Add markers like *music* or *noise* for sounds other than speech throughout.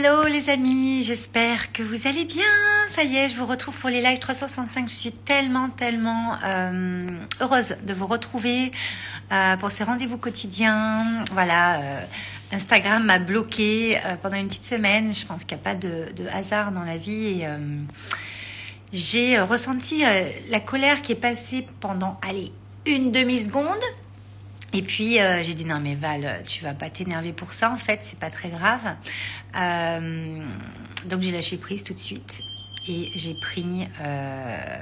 Hello les amis, j'espère que vous allez bien. Ça y est, je vous retrouve pour les lives 365. Je suis tellement, tellement euh, heureuse de vous retrouver euh, pour ces rendez-vous quotidiens. Voilà, euh, Instagram m'a bloqué pendant une petite semaine. Je pense qu'il n'y a pas de, hasard dans la vie et j'ai ressenti la colère qui est passée pendant, allez, une demi-seconde. Et puis euh, j'ai dit non mais Val, tu vas pas t'énerver pour ça en fait, c'est pas très grave. Euh, donc j'ai lâché prise tout de suite et j'ai pris euh,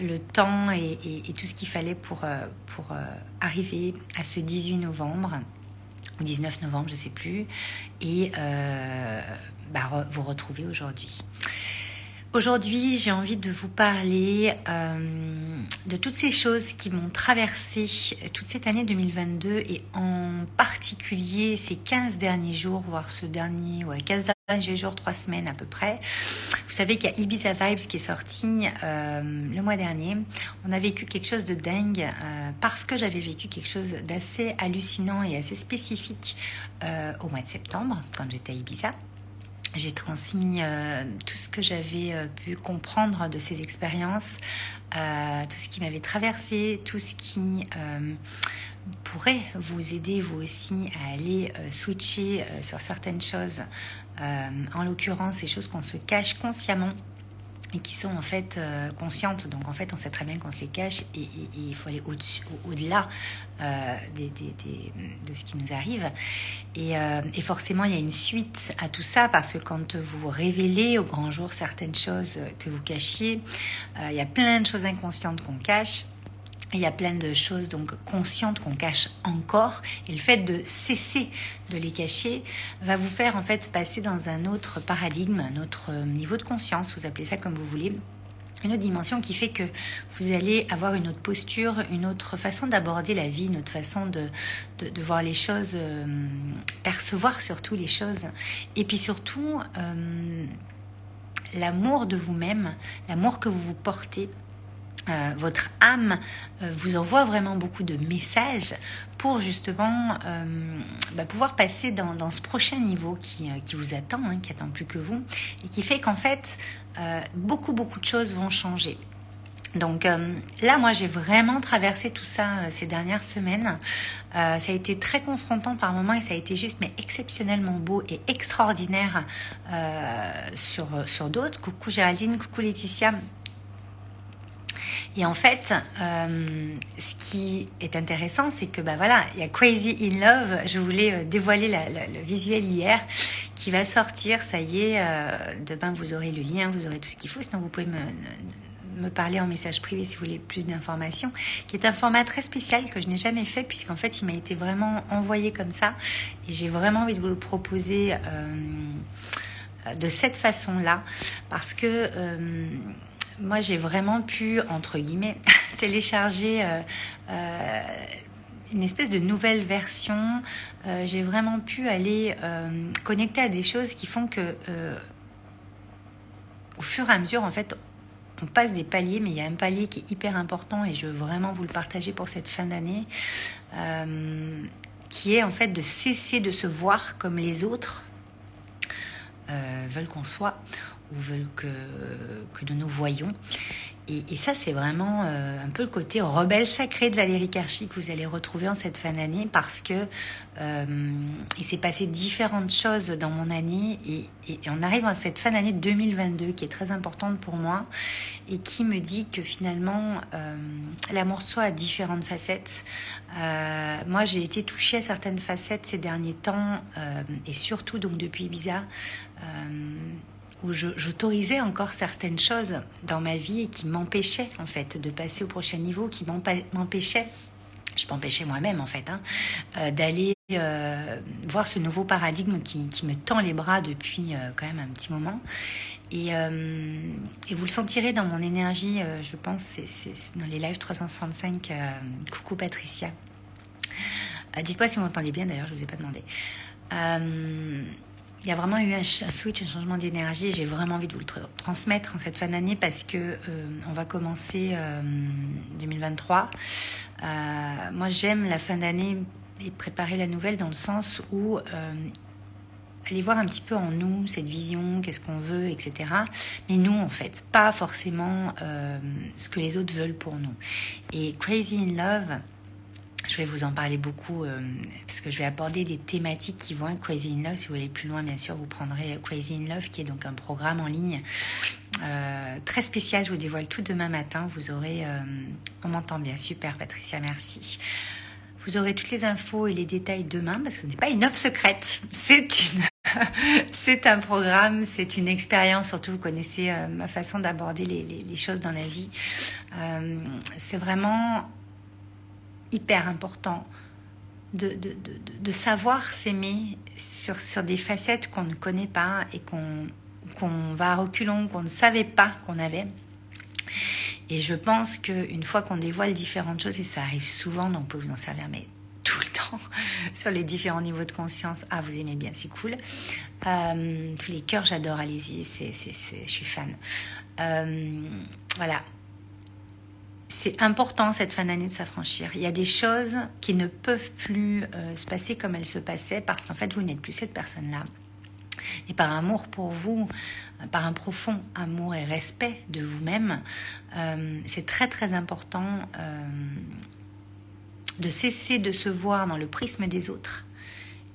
le temps et, tout ce qu'il fallait pour, pour arriver à ce 18 novembre ou 19 novembre, je sais plus, et bah, vous retrouver aujourd'hui. Aujourd'hui, j'ai envie de vous parler euh, de toutes ces choses qui m'ont traversé toute cette année 2022 et en particulier ces 15 derniers jours, voire ce dernier, ouais, 15 derniers jours, 3 semaines à peu près. Vous savez qu'il y a Ibiza Vibes qui est sorti euh, le mois dernier. On a vécu quelque chose de dingue euh, parce que j'avais vécu quelque chose d'assez hallucinant et assez spécifique au mois de septembre quand j'étais à Ibiza j'ai transmis euh, tout ce que j'avais euh, pu comprendre de ces expériences, euh, tout ce qui m'avait traversé, tout ce qui pourrait vous aider vous aussi à aller switcher sur certaines choses, en l'occurrence ces choses qu'on se cache consciemment et qui sont en fait euh, conscientes. Donc en fait, on sait très bien qu'on se les cache et, il faut aller au-delà euh, de ce qui nous arrive. Euh, et, forcément, il y a une suite à tout ça parce que quand vous révélez au grand jour certaines choses que vous cachiez, il y a plein de choses inconscientes qu'on cache. Il y a plein de choses donc conscientes qu'on cache encore et le fait de cesser de les cacher va vous faire en fait passer dans un autre paradigme, un autre euh, niveau de conscience, vous appelez ça comme vous voulez, une autre dimension qui fait que vous allez avoir une autre posture, une autre façon d'aborder la vie, une autre façon de, voir les choses, euh, percevoir surtout les choses. Et puis surtout, euh, l'amour de vous-même, l'amour que vous vous portez, euh, votre âme euh, vous envoie vraiment beaucoup de messages pour justement euh, bah, pouvoir passer dans, ce prochain niveau qui, vous attend, hein, qui attend plus que vous, et qui fait qu'en fait, beaucoup, beaucoup de choses vont changer. Donc là, moi, j'ai vraiment traversé tout ça ces dernières semaines. ça a été très confrontant par moments et ça a été juste, mais exceptionnellement beau et extraordinaire sur, sur d'autres. Coucou Géraldine, coucou Laetitia. Et en fait, euh, ce qui est intéressant, c'est que bah voilà, il y a Crazy in Love. Je voulais euh, dévoiler le visuel hier, qui va sortir. Ça y est, euh, demain vous aurez le lien, vous aurez tout ce qu'il faut. Sinon, vous pouvez me, me parler en message privé si vous voulez plus d'informations. Qui est un format très spécial que je n'ai jamais fait puisqu'en fait, il m'a été vraiment envoyé comme ça, et j'ai vraiment envie de vous le proposer. de cette façon-là, parce que moi, j'ai vraiment pu, entre guillemets, *laughs* télécharger euh, euh, une espèce de nouvelle version. Euh, j'ai vraiment pu aller connecter à des choses qui font que, au fur et à mesure, en fait, on passe des paliers, mais il y a un palier qui est hyper important et je veux vraiment vous le partager pour cette fin d'année, qui est en fait de cesser de se voir comme les autres veulent qu'on soit ou veulent que, que nous nous voyons. Et, ça, c'est vraiment euh, un peu le côté rebelle sacré de Valérie Karchi que vous allez retrouver en cette fin d'année parce que euh, il s'est passé différentes choses dans mon année et, on arrive à cette fin d'année 2022 qui est très importante pour moi et qui me dit que finalement euh, l'amour de soi a différentes facettes. moi, j'ai été touchée à certaines facettes ces derniers temps et surtout donc depuis Ibiza où j'autorisais encore certaines choses dans ma vie et qui m'empêchaient en fait de passer au prochain niveau, qui m'empêchaient, je m'empêchais moi-même en fait, hein, euh, d'aller euh, voir ce nouveau paradigme qui, me tend les bras depuis euh, quand même un petit moment. Et, et, vous le sentirez dans mon énergie, je pense, c'est dans les lives 365. coucou Patricia. Dites-moi si vous m'entendez bien d'ailleurs, je ne vous ai pas demandé il y a vraiment eu un, switch, un changement d'énergie. J'ai vraiment envie de vous le transmettre en cette fin d'année parce que euh, on va commencer 2023. Euh, euh, moi, j'aime la fin d'année et préparer la nouvelle dans le sens où aller voir un petit peu en nous cette vision, qu'est-ce qu'on veut, etc. Mais nous, en fait, pas forcément ce que les autres veulent pour nous. Et Crazy in Love, je vais vous en parler beaucoup euh, parce que je vais aborder des thématiques qui vont être Crazy in Love. Si vous allez plus loin, bien sûr, vous prendrez Crazy in Love, qui est donc un programme en ligne euh, très spécial. Je vous dévoile tout demain matin. Vous aurez, euh, on m'entend bien, super, Patricia, merci. Vous aurez toutes les infos et les détails demain parce que ce n'est pas une offre secrète. C'est une, *laughs* c'est un programme, c'est une expérience. Surtout, vous connaissez ma façon d'aborder les, choses dans la vie. c'est vraiment hyper important de, de, de, de savoir s'aimer sur, sur des facettes qu'on ne connaît pas et qu'on qu'on va à reculons, qu'on ne savait pas qu'on avait. Et je pense qu'une fois qu'on dévoile différentes choses, et ça arrive souvent, donc on peut vous en servir, mais tout le temps, *laughs* sur les différents niveaux de conscience, ah, vous aimez bien, c'est cool. Euh, tous les cœurs, j'adore, allez-y, je suis fan. Euh, voilà, c'est important cette fin d'année de s'affranchir. Il y a des choses qui ne peuvent plus euh, se passer comme elles se passaient parce qu'en fait, vous n'êtes plus cette personne-là. Et par amour pour vous, euh, par un profond amour et respect de vous-même, euh, c'est très très important de cesser de se voir dans le prisme des autres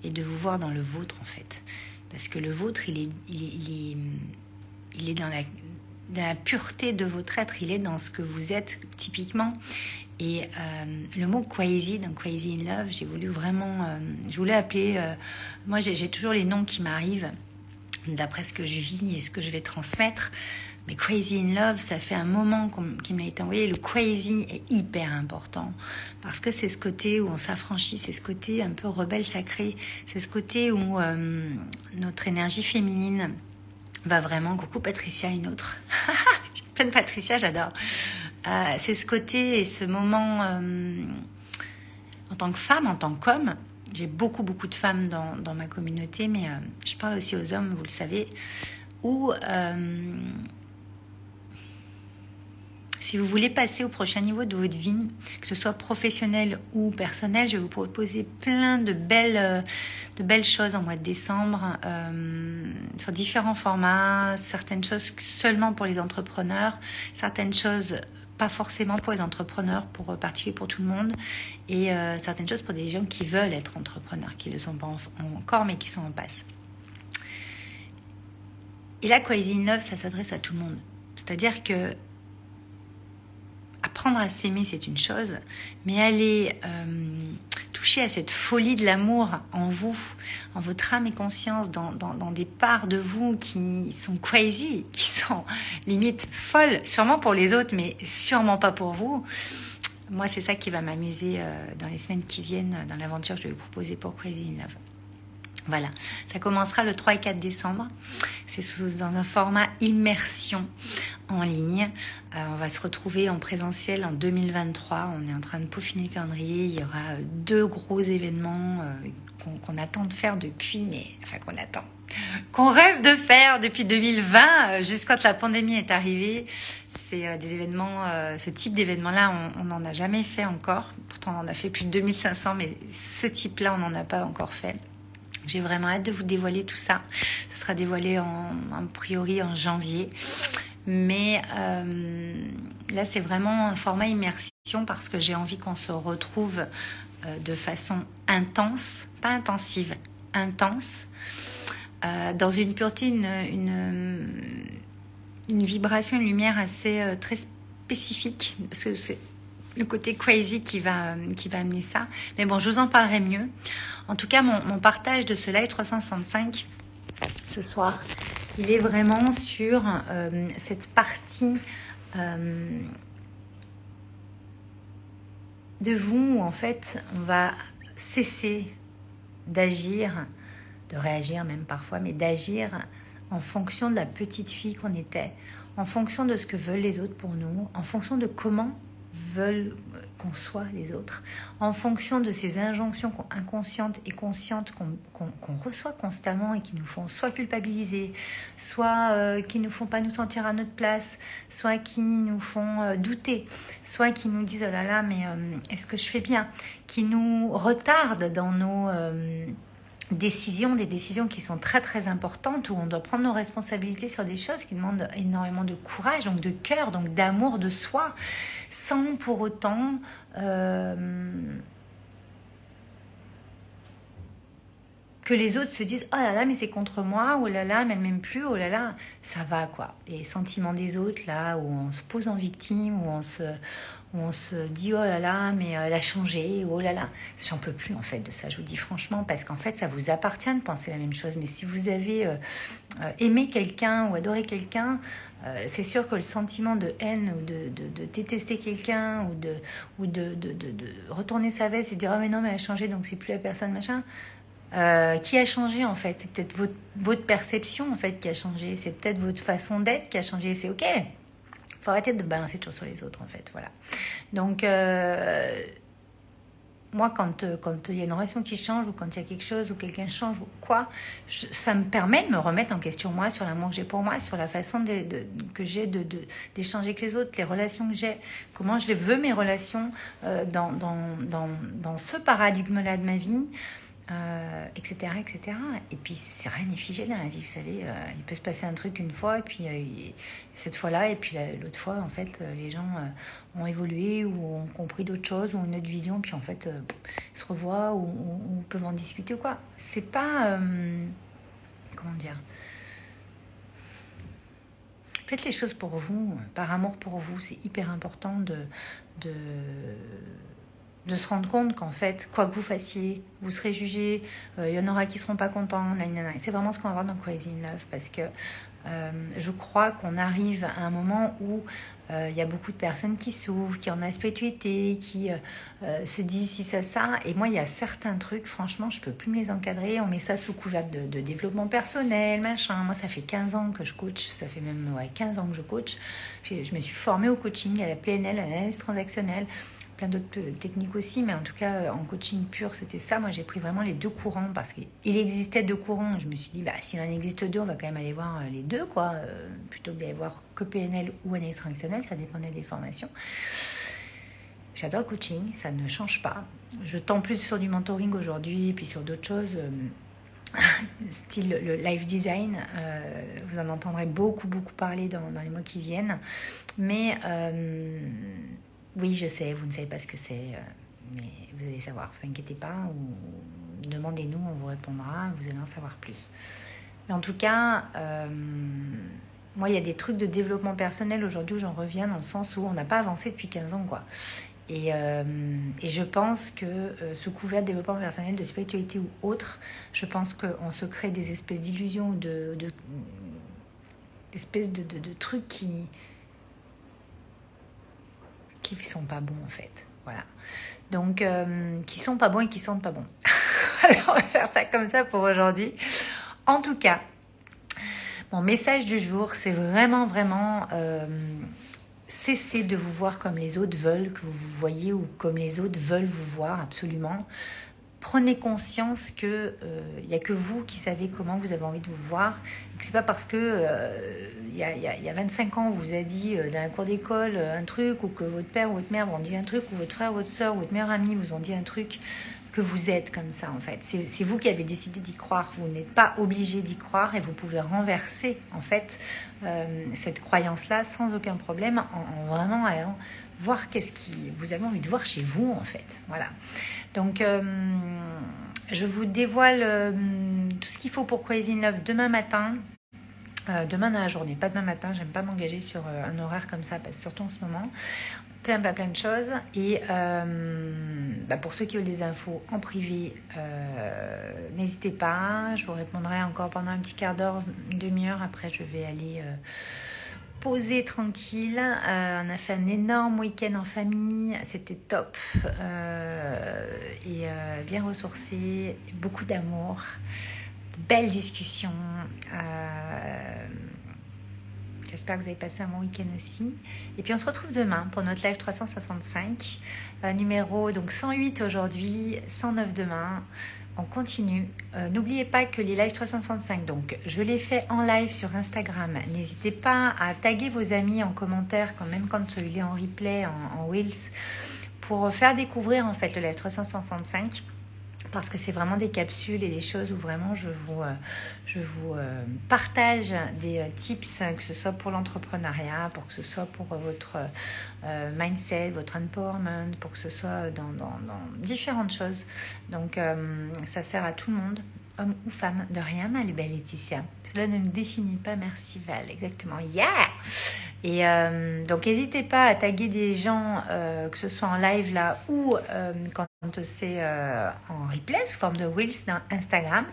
et de vous voir dans le vôtre en fait. Parce que le vôtre, il est, il est, il est, dans la la pureté de votre être, il est dans ce que vous êtes typiquement. Et euh, le mot crazy, donc crazy in love, j'ai voulu vraiment, euh, je voulais appeler, euh, moi j'ai toujours les noms qui m'arrivent d'après ce que je vis et ce que je vais transmettre. Mais crazy in love, ça fait un moment qu'il m'a été envoyé. Le crazy est hyper important parce que c'est ce côté où on s'affranchit, c'est ce côté un peu rebelle sacré, c'est ce côté où notre énergie féminine va vraiment, coucou Patricia, une autre. *laughs* pleine Patricia, j'adore. Euh, c'est ce côté et ce moment euh, en tant que femme, en tant qu'homme. J'ai beaucoup, beaucoup de femmes dans, dans ma communauté, mais euh, je parle aussi aux hommes, vous le savez, où si vous voulez passer au prochain niveau de votre vie, que ce soit professionnel ou personnel, je vais vous proposer plein de belles, euh, de belles choses en mois de décembre euh, sur différents formats, certaines choses seulement pour les entrepreneurs, certaines choses pas forcément pour les entrepreneurs, pour particulier pour tout le monde, et euh, certaines choses pour des gens qui veulent être entrepreneurs, qui ne le sont pas encore, mais qui sont en passe. Et là, Crazy Love, ça s'adresse à tout le monde. C'est-à-dire que apprendre à s'aimer, c'est une chose, mais aller euh, toucher à cette folie de l'amour en vous, en votre âme et conscience, dans, dans, des parts de vous qui sont crazy, qui sont limite folles, sûrement pour les autres, mais sûrement pas pour vous. Moi, c'est ça qui va m'amuser euh, dans les semaines qui viennent, dans l'aventure que je vais vous proposer pour Crazy in Love. Voilà, ça commencera le 3 et 4 décembre. C'est dans un format immersion en ligne. Euh, on va se retrouver en présentiel en 2023. On est en train de peaufiner le calendrier. Il y aura euh, deux gros événements euh, qu'on attend de faire depuis, mais enfin qu'on attend, qu'on rêve de faire depuis 2020, jusqu'à quand la pandémie est arrivée. C'est des événements, ce type d'événement-là, on n'en a jamais fait encore. Pourtant, on en a fait plus de 2500, mais ce type-là, on n'en a pas encore fait. J'ai vraiment hâte de vous dévoiler tout ça. Ça sera dévoilé en, priori en janvier. Mais euh, là, c'est vraiment un format immersion parce que j'ai envie qu'on se retrouve euh, de façon intense, pas intensive, intense, euh, dans une pureté, une, une, une, vibration, une lumière assez très spécifique. Parce que c'est le côté crazy qui va, qui va amener ça. Mais bon, je vous en parlerai mieux. En tout cas, mon, partage de ce live 365 ce soir, il est vraiment sur euh, cette partie euh, de vous où en fait on va cesser d'agir, de réagir même parfois, mais d'agir en fonction de la petite fille qu'on était, en fonction de ce que veulent les autres pour nous, en fonction de comment veulent qu'on soit les autres, en fonction de ces injonctions inconscientes et conscientes qu'on reçoit constamment et qui nous font soit culpabiliser, soit euh, qui ne font pas nous sentir à notre place, soit qui nous font euh, douter, soit qui nous disent oh là là mais euh, est-ce que je fais bien, qui nous retardent dans nos décisions, des décisions qui sont très très importantes, où on doit prendre nos responsabilités sur des choses qui demandent énormément de courage, donc de cœur, donc d'amour de soi, sans pour autant... Euh, que les autres se disent oh là là mais c'est contre moi oh là là mais elle m'aime plus oh là là ça va quoi. Les sentiments des autres là où on se pose en victime où on se on se dit oh là là, mais elle a changé, oh là là. J'en peux plus en fait de ça, je vous dis franchement, parce qu'en fait ça vous appartient de penser la même chose. Mais si vous avez euh, euh, aimé quelqu'un ou adoré quelqu'un, euh, c'est sûr que le sentiment de haine ou de, de, détester quelqu'un ou, de, ou de, retourner sa veste et dire oh mais non mais elle a changé donc c'est plus la personne machin. qui a changé en fait? C'est peut-être votre, votre perception en fait qui a changé, c'est peut-être votre façon d'être qui a changé, c'est ok faut arrêter de balancer toujours sur les autres, en fait. Voilà. Donc, euh, moi, quand euh, quand il y a une relation qui change ou quand il y a quelque chose ou quelqu'un change ou quoi, ça me permet de me remettre en question, moi, sur l'amour que j'ai pour moi, sur la façon de, que j'ai d'échanger avec les autres, les relations que j'ai, comment je les veux, mes relations euh, dans, dans, dans, dans ce paradigme-là de ma vie euh, etc. Et puis, rien n'est figé dans la vie, vous savez. Euh, il peut se passer un truc une fois, et puis euh, cette fois-là, et puis l'autre fois, en fait, les gens ont évolué ou ont compris d'autres choses, ou une autre vision, puis en fait, se revoient ou, peuvent en discuter ou quoi. C'est pas. comment dire? Faites les choses pour vous, par amour pour vous. C'est hyper important de de se rendre compte qu'en fait, quoi que vous fassiez, vous serez jugé, euh, il y en aura qui seront pas contents, c'est vraiment ce qu'on va voir dans Crazy Love parce que euh, je crois qu'on arrive à un moment où euh, il y a beaucoup de personnes qui s'ouvrent, qui en spiritualité, qui se disent si ça, ça. Et moi, il y a certains trucs, franchement, je peux plus me les encadrer. On met ça sous couvert de, développement personnel, machin. Moi, ça fait 15 ans que je coach, ça fait même ouais, 15 ans que je coach. Je me suis formée au coaching, à la PNL, à l'analyse transactionnelle plein d'autres techniques aussi, mais en tout cas, euh, en coaching pur, c'était ça. Moi, j'ai pris vraiment les deux courants parce qu'il existait deux courants. Je me suis dit, bah, s'il en existe deux, on va quand même aller voir euh, les deux, quoi, euh, plutôt que d'aller voir que PNL ou analyse transactionnelle, ça dépendait des formations. J'adore le coaching, ça ne change pas. Je tends plus sur du mentoring aujourd'hui, puis sur d'autres choses. *laughs* style le live design, vous en entendrez beaucoup beaucoup parler dans les mois qui viennent, mais oui, je sais, vous ne savez pas ce que c'est, euh, mais vous allez savoir, vous inquiétez pas, ou demandez-nous, on vous répondra, vous allez en savoir plus. Mais en tout cas, euh, moi, il y a des trucs de développement personnel aujourd'hui où j'en reviens dans le sens où on n'a pas avancé depuis 15 ans, quoi. Et, euh, et, je pense que sous couvert de développement personnel, de spiritualité ou autre, je pense qu'on se crée des espèces d'illusions, de, de, espèces de, de, de, trucs qui, qui sont pas bons en fait. Voilà. Donc, euh, qui sont pas bons et qui sentent pas bons. *laughs* Alors, on va faire ça comme ça pour aujourd'hui. En tout cas, mon message du jour, c'est vraiment, vraiment euh, cesser de vous voir comme les autres veulent que vous vous voyez ou comme les autres veulent vous voir absolument prenez conscience que il euh, n'y a que vous qui savez comment vous avez envie de vous voir. Ce c'est pas parce que il euh, y, a, 25 ans on vous a dit euh, dans un cours d'école un truc ou que votre père ou votre mère vous ont dit un truc ou votre frère ou votre soeur ou votre meilleur ami vous ont dit un truc que vous êtes comme ça en fait. C'est vous qui avez décidé d'y croire. Vous n'êtes pas obligé d'y croire et vous pouvez renverser en fait cette croyance-là sans aucun problème en, en vraiment allant voir qu'est-ce qui vous avez envie de voir chez vous en fait. Voilà. Donc euh, je vous dévoile euh, tout ce qu'il faut pour Crazy Love demain matin. Euh, demain dans la journée, pas demain matin, j'aime pas m'engager sur un horaire comme ça, parce, surtout en ce moment. Plein, plein, plein de choses. Et bah, pour ceux qui veulent des infos en privé, n'hésitez pas. Je vous répondrai encore pendant un petit quart d'heure, demi-heure. Après, je vais aller posé tranquille. Euh, on a fait un énorme week-end en famille, c'était top euh, et euh, bien ressourcé, beaucoup d'amour, belles discussions. J'espère que vous avez passé un bon week-end aussi. Et puis on se retrouve demain pour notre live 365, numéro donc 108 aujourd'hui, 109 demain on continue. Euh, n'oubliez pas que les live 365, donc je les fais en live sur Instagram. N'hésitez pas à taguer vos amis en commentaire, quand même quand il est en replay, en, en Reels, pour faire découvrir en fait le live 365 parce que c'est vraiment des capsules et des choses où vraiment je vous, euh, je vous euh, partage des euh, tips, que ce soit pour l'entrepreneuriat, pour que ce soit pour votre mindset, votre empowerment, pour que ce soit dans, dans, différentes choses. Donc ça sert à tout le monde, homme ou femme. De rien, ma belle Laetitia. Cela ne me définit pas, merci Val. Exactement. Yeah! Et donc, n'hésitez pas à taguer des gens, que ce soit en live là ou quand c'est euh, en replay sous forme de Reels dans Instagram.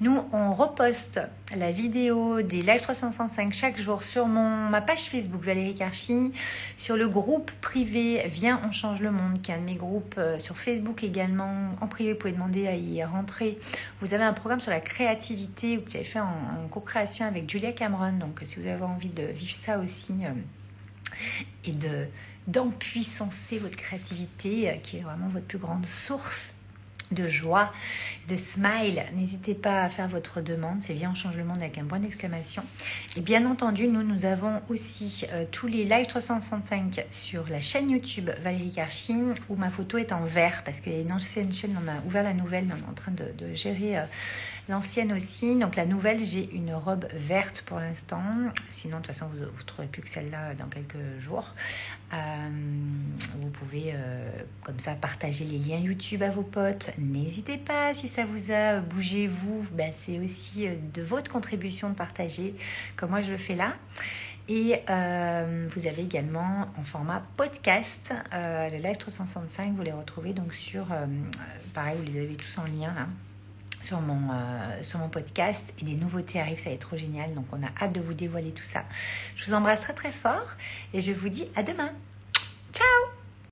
Nous, on reposte la vidéo des Live 365 chaque jour sur mon, ma page Facebook Valérie Karchi, sur le groupe privé Viens, on change le monde, qui est un de mes groupes euh, sur Facebook également. En privé, vous pouvez demander à y rentrer. Vous avez un programme sur la créativité que j'avais fait en, co-création avec Julia Cameron. Donc, si vous avez envie de vivre ça aussi euh, et de d'empuissancer votre créativité, euh, qui est vraiment votre plus grande source de joie, de smile. N'hésitez pas à faire votre demande. C'est bien, on change le monde avec un point d'exclamation. Et bien entendu, nous, nous avons aussi euh, tous les live 365 sur la chaîne YouTube Valérie Karchin où ma photo est en vert parce qu'il y a une ancienne chaîne, on a ouvert la nouvelle, mais on est en train de, gérer euh, L'ancienne aussi. Donc la nouvelle, j'ai une robe verte pour l'instant. Sinon, de toute façon, vous ne trouverez plus que celle-là dans quelques jours. Euh, pouvez euh, comme ça partager les liens YouTube à vos potes. N'hésitez pas, si ça vous a bougé, vous, ben, c'est aussi euh, de votre contribution de partager, comme moi je le fais là. Et vous avez également en format podcast le live 365, vous les retrouvez donc sur, pareil, vous les avez tous en lien là sur mon, euh, sur mon podcast et des nouveautés arrivent, ça va être trop génial. Donc on a hâte de vous dévoiler tout ça. Je vous embrasse très très fort et je vous dis à demain. Ciao